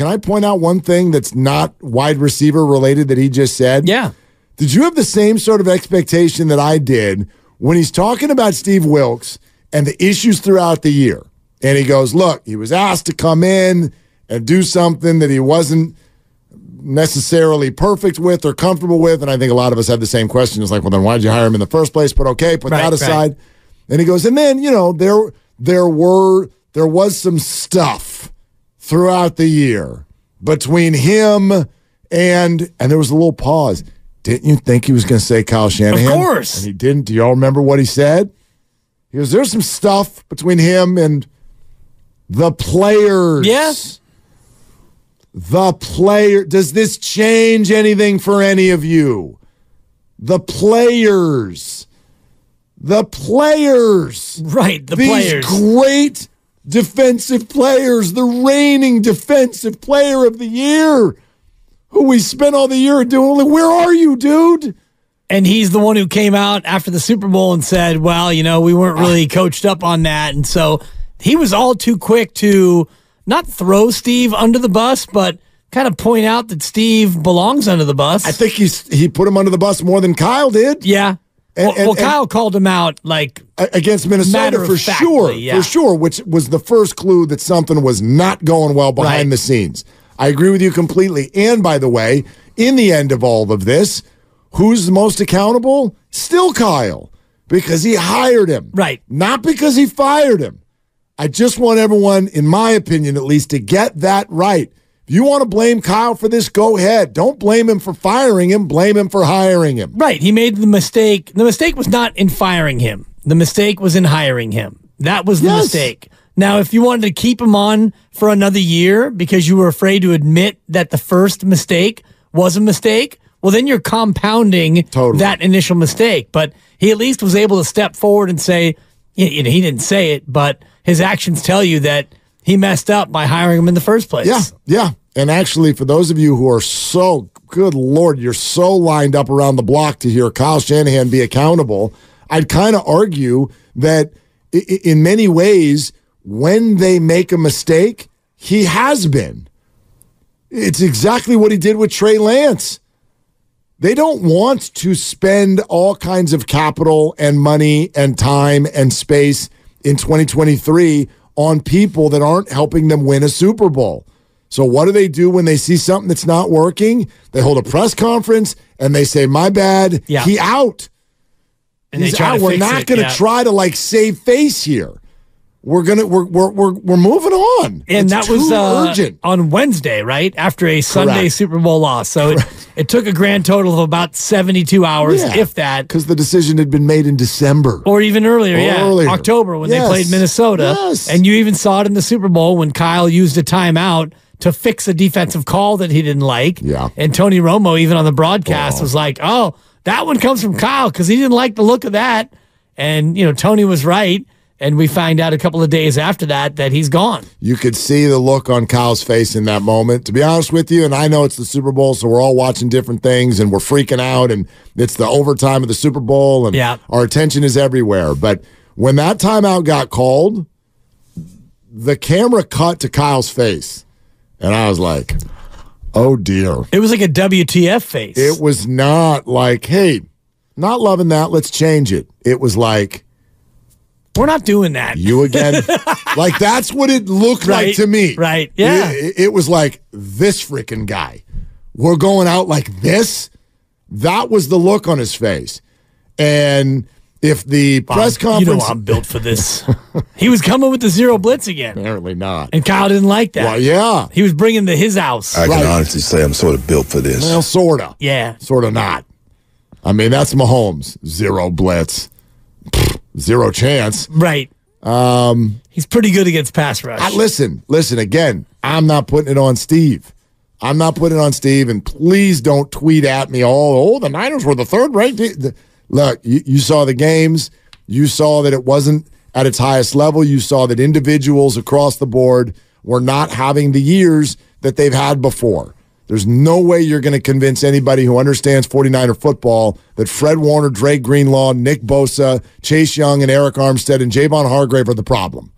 Can I point out one thing that's not wide receiver related that he just said? Yeah. Did you have the same sort of expectation that I did when he's talking about Steve Wilks and the issues throughout the year? And he goes, Look, he was asked to come in and do something that he wasn't necessarily perfect with or comfortable with. And I think a lot of us have the same question. It's like, well, then why did you hire him in the first place? But okay, put Right, that right. aside. And he goes, and then, you know, there there were there was some stuff throughout the year between him and and there was a little pause. Didn't you think he was going to say Kyle Shanahan? Of course. And he didn't. Do y'all remember what he said? He goes, "There's some stuff between him and the players." Yes. The player. Does this change anything for any of you? The players. The players. Right. The These players. great defensive players, the reigning defensive player of the year, who we spent all the year doing. Like, where are you, dude? and he's the one who came out after the Super Bowl and said, well, you know, we weren't really coached up on that. And so he was all too quick to not throw Steve under the bus, but kind of point out that Steve belongs under the bus. I think he's he put him under the bus more than Kyle did yeah. And- well, and- well, and- Kyle called him out like against Minnesota for sure, yeah. for sure, which was the first clue that something was not going well behind Right. the scenes. I agree with you completely. And by the way, in the end of all of this, who's the most accountable? Still Kyle, because he hired him, Right. Not because he fired him. I just want everyone, in my opinion at least, to get that right. If you want to blame Kyle for this, go ahead. Don't blame him for firing him. Blame him for hiring him. Right. He made the mistake. The mistake was not in firing him. The mistake was in hiring him. That was the Yes. mistake. Now, if you wanted to keep him on for another year because you were afraid to admit that the first mistake was a mistake, well, then you're compounding Totally. that initial mistake. But he at least was able to step forward and say, you you know, he didn't say it, but his actions tell you that he messed up by hiring him in the first place. Yeah, yeah. And actually, for those of you who are so good lord, you're so lined up around the block to hear Kyle Shanahan be accountable. I'd kind of argue that in many ways, when they make a mistake, he has been. It's exactly what he did with Trey Lance. They don't want to spend all kinds of capital and money and time and space in 2023 on people that aren't helping them win a Super Bowl. So, what do they do when they see something that's not working? They hold a press conference and they say, My bad, Yeah. he out. And they He's try out. We're not going to yeah. try to like save face here. We're gonna we're we're we're, we're moving on. and It's that was uh, urgent. on Wednesday, right after a Sunday Correct. Super Bowl loss. So it, it took a grand total of about seventy-two hours, Yeah. if that, because the decision had been made in December. or even earlier. Yeah, Earlier. October when Yes. they played Minnesota, Yes. and you even saw it in the Super Bowl when Kyle used a timeout to fix a defensive call that he didn't like. Yeah. and Tony Romo even on the broadcast oh. was like, "Oh, that one comes from Kyle because he didn't like the look of that." And you know, Tony was right. And we find out a couple of days after that that he's gone. You could see the look on Kyle's face in that moment. To be honest with you, and I know it's the Super Bowl, so we're all watching different things and we're freaking out, and it's the overtime of the Super Bowl, and Yeah. our attention is everywhere. But when that timeout got called, the camera cut to Kyle's face, and I was like, oh dear. It was like a WTF face. It was not like, hey, not loving that, let's change it. It was like, We're not doing that. You again? like that's what it looked like to me. right, yeah. It, it was like this freaking guy. We're going out like this. That was the look on his face. And if the press conference, You know I'm built for this. he was coming with the zero blitz again, apparently not. and Kyle didn't like that. Well, yeah. He was bringing the his house. I Right. can honestly say I'm sort of built for this. Well, sorta. yeah. Sorta not. I mean, that's Mahomes. Zero blitz. Zero chance. Right. Um, he's pretty good against pass rush. I, listen, listen again. I'm not putting it on Steve. I'm not putting it on Steve, and please don't tweet at me all. Oh, the Niners were the third ranked. team." The- Look, you, you saw the games. You saw that it wasn't at its highest level. You saw that individuals across the board were not having the years that they've had before. There's no way you're going to convince anybody who understands 49er football that Fred Warner, Dre Greenlaw, Nick Bosa, Chase Young, and Arik Armstead and Javon Hargrave are the problem.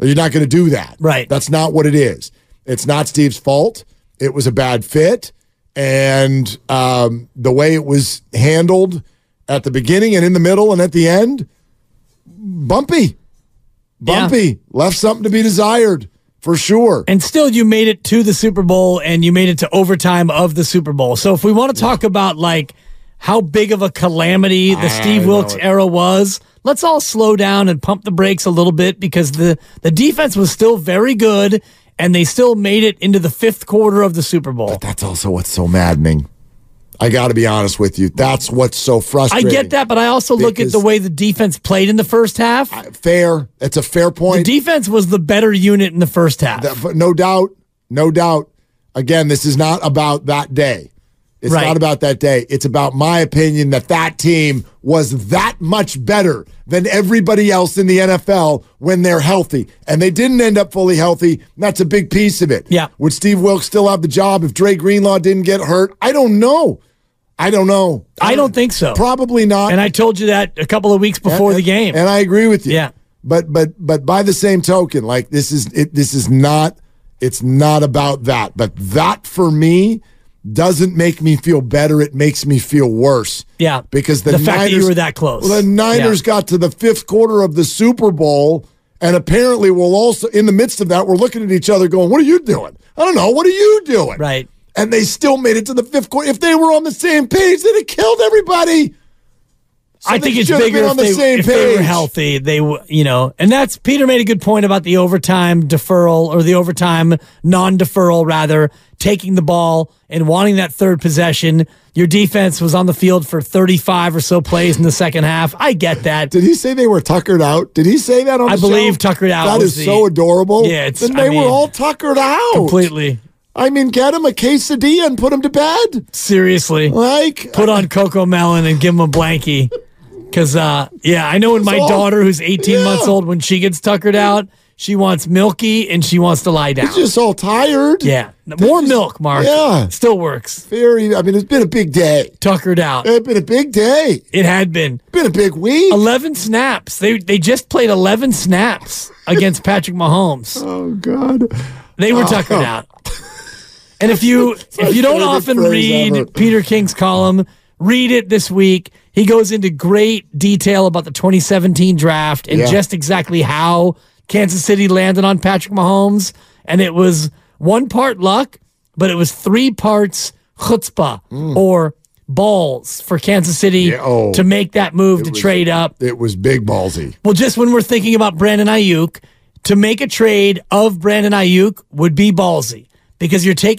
You're not going to do that. Right. That's not what it is. It's not Steve's fault. It was a bad fit. And um, the way it was handled at the beginning and in the middle and at the end, bumpy. Bumpy. Left something to be desired for sure. and still, you made it to the Super Bowl, and you made it to overtime of the Super Bowl. So, if we want to talk about like how big of a calamity the Steve know Wilks era was, let's all slow down and pump the brakes a little bit because the the defense was still very good, and they still made it into the fifth quarter of the Super Bowl. But that's also what's so maddening. I got to be honest with you. That's what's so frustrating. I get that, but I also look at the way the defense played in the first half. Fair. It's a fair point. The defense was the better unit in the first half. No doubt, no doubt. Again, this is not about that day. It's Right. not about that day. It's about my opinion that that team was that much better than everybody else in the NFL when they're healthy. And they didn't end up fully healthy. That's a big piece of it. Yeah. Would Steve Wilks still have the job if Dre Greenlaw didn't get hurt? I don't know. I don't know. I don't think so. Probably not. and I told you that a couple of weeks before And- the game. And I agree with you. Yeah. But but but by the same token, like this is it this is not it's not about that. But that for me doesn't make me feel better. It makes me feel worse. Yeah. Because the, The fact that Niners you were that close. Well, the Niners Yeah. got to the fifth quarter of the Super Bowl. And apparently, we'll also, in the midst of that, we're looking at each other going, What are you doing? I don't know. What are you doing? Right. And they still made it to the fifth quarter. If they were on the same page, they'd have killed everybody. So I think it's bigger if, on the they, same if they were healthy. They, you know, and that's Peter made a good point about the overtime deferral or the overtime non-deferral, rather taking the ball and wanting that third possession. Your defense was on the field for 35 or so plays in the second half. I get that. Did he say they were tuckered out? Did he say that on I the believe show? tuckered out That is the- so adorable. Yeah, it's- Then I they were all tuckered out. Completely. I mean, get him a quesadilla and put him to bed. Seriously. Like, Put on Cocomelon and give him a blankie. Because, uh, yeah, I know when my all- daughter, who's 18 Yeah. months old, when she gets tuckered out, she wants milky and she wants to lie down. he's just all tired. Yeah. More milk, Mark. Yeah. Still works. Very, I mean, it's been a big day. Tuckered out. It's been a big day. It had been. Been a big week. 11 snaps. They they just played 11 snaps against Patrick Mahomes. Oh, God. They were tuckered out. And if you if you don't often read ever. Peter King's column, read it this week. He goes into great detail about the 2017 draft and Yeah. just exactly how Kansas City landed on Patrick Mahomes. And it was one part luck, but it was three parts chutzpah or balls for Kansas City Mm. Yeah, oh. to make that move to was- trade up. It was big ballsy. Well, just when we're thinking about Brandon Aiyuk, to make a trade of Brandon Aiyuk would be ballsy because you're taking.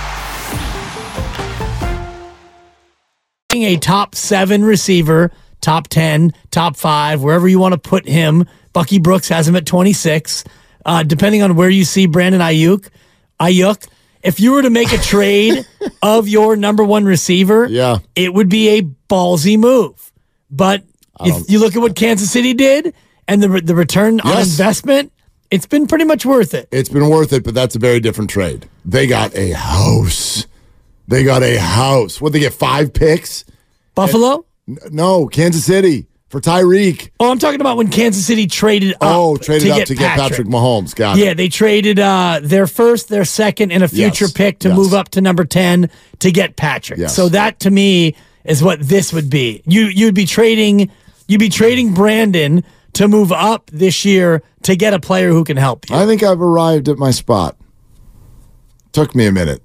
A top seven receiver, top 10, top five, wherever you want to put him. Bucky Brooks has him at 26. Uh, depending on where you see Brandon Aiyuk, Aiyuk, if you were to make a trade of your number one receiver, Yeah. it would be a ballsy move. But if you look at what Kansas City did and the, the return on investment, It's been pretty much worth it. It's been worth it, but that's a very different trade. They got a house. They got a house. What they get? Five picks? Buffalo? No, Kansas City for Tyreek. Oh, I'm talking about when Kansas City traded up. Oh, traded to up get to get Patrick Mahomes. Got it. Yeah, it. they traded uh, their first, their second, and a future Yes, pick to yes. move up to number ten to get Patrick. Yes. So that to me is what this would be. You you'd be trading you'd be trading Brandon to move up this year to get a player who can help you. I think I've arrived at my spot. Took me a minute.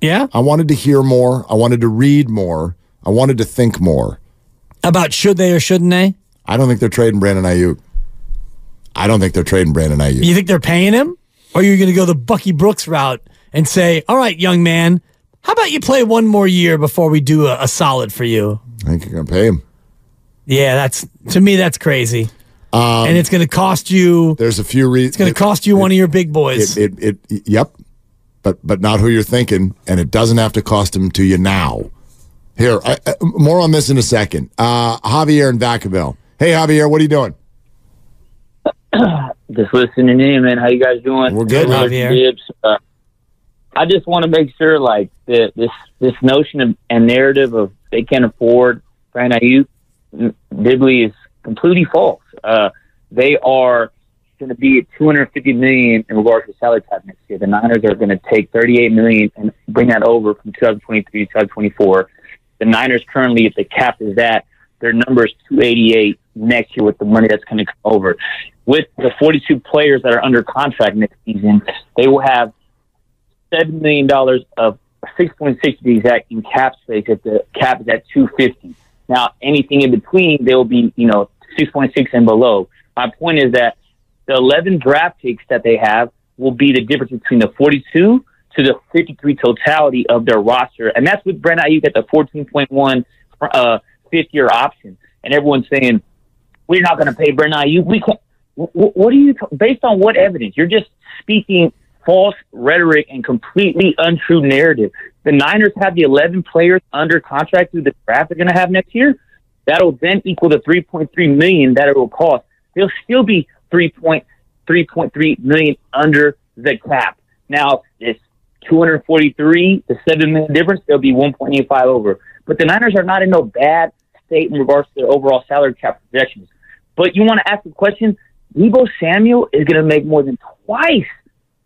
Yeah, I wanted to hear more. I wanted to read more. I wanted to think more. about should they or shouldn't they? I don't think they're trading Brandon Aiyuk. I don't think they're trading Brandon Aiyuk. You think they're paying him, or are you going to go the Bucky Brooks route and say, "All right, young man, how about you play one more year before we do a, a solid for you?" I think you're going to pay him. Yeah, that's to me that's crazy, Um, and it's going to cost you. There's a few reasons. It's going to cost you one of your big boys. It, it, it, yep. But but not who you're thinking, and it doesn't have to cost him to you now. Here, I, I, more on this in a second. Uh, Javier in Vacaville. Hey, Javier, what are you doing? Just listening in, man. How you guys doing? We're good, Mr. Javier. Gibbs. Uh, I just want to make sure, like the, this this notion of and narrative of they can't afford Brandon Aiyuk, Dibley is completely false. Uh, they are going to be at 250 million in regards to salary cap next year. The Niners are going to take 38 million and bring that over from 2023 to 2024. The Niners currently, if the cap is that, their number is 288 next year with the money that's going to come over. With the 42 players that are under contract next season, they will have seven million dollars of 6.6 to exact in cap space. If the cap is at 250, now anything in between, they will be you know 6.6 and below. My point is that the 11 draft picks that they have will be the difference between the 42 to the 53 totality of their roster, and that's with Brent Aiyuk at the 14.1 uh, fifth year option. And everyone's saying we're not going to pay Brent Aiyuk. We can't. wh- wh- What are you based on? What evidence? You're just speaking false rhetoric and completely untrue narrative. The Niners have the 11 players under contract through the draft they're going to have next year. That'll then equal the 3.3 million that it will cost. They'll still be 3.3.3 million under the cap. Now it's 243, the seven million difference. They'll be 1.85 over. But the Niners are not in no bad state in regards to their overall salary cap projections. But you want to ask the question: Deebo Samuel is going to make more than twice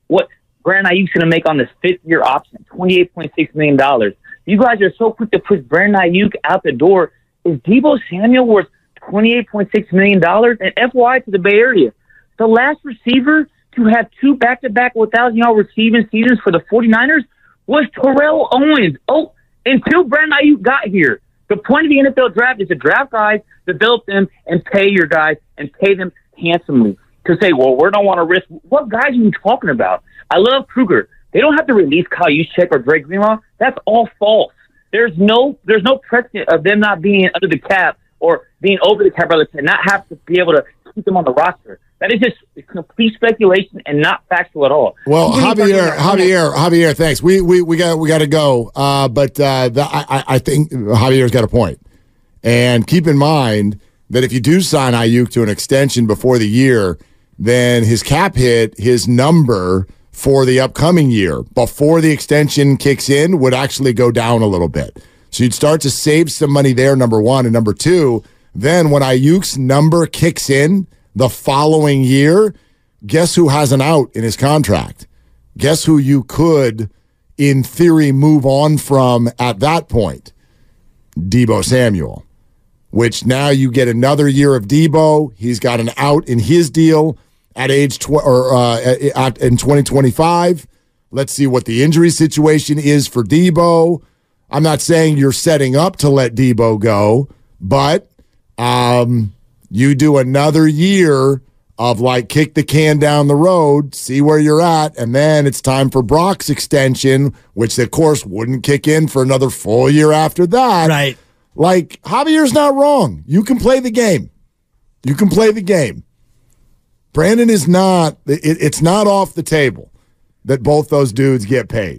what Brandon Aiyuk's going to make on this fifth year option, $28.6 million. You guys are so quick to push Brandon Aiyuk out the door. Is Deebo Samuel worth $28.6 million? And FY to the Bay Area, the last receiver to have two back to back 1,000 yard receiving seasons for the 49ers was Terrell Owens. Oh, until Brandon Aiyuk got here. The point of the NFL draft is to draft guys, develop them, and pay your guys and pay them handsomely. To say, well, we don't want to risk. What guys are you talking about? I love Kruger. They don't have to release Kyle Juszczyk or Dre Greenlaw. That's all false. There's no there's no precedent of them not being under the cap or being over the cap rather and not have to be able to keep them on the roster. That is just complete speculation and not factual at all. Well, People are talking Javier, Javier, Javier, thanks. We we we got we got to go. Uh, but uh, the, I I- I think Javier's got a point. And keep in mind that if you do sign Aiyuk to an extension before the year, then his cap hit, his number for the upcoming year before the extension kicks in would actually go down a little bit. So you'd start to save some money there, number one. And number two, then when Aiyuk's number kicks in the following year, guess who has an out in his contract? Guess who you could, in theory, move on from at that point? Deebo Samuel, which now you get another year of Deebo. He's got an out in his deal at age tw- or uh, at, in 2025. Let's see what the injury situation is for Deebo. I'm not saying you're setting up to let Deebo go, but um, you do another year of like kick the can down the road, see where you're at, and then it's time for Brock's extension, which of course wouldn't kick in for another full year after that. Right. Like Javier's not wrong. You can play the game. You can play the game. Brandon is not. It, it's not off the table that both those dudes get paid.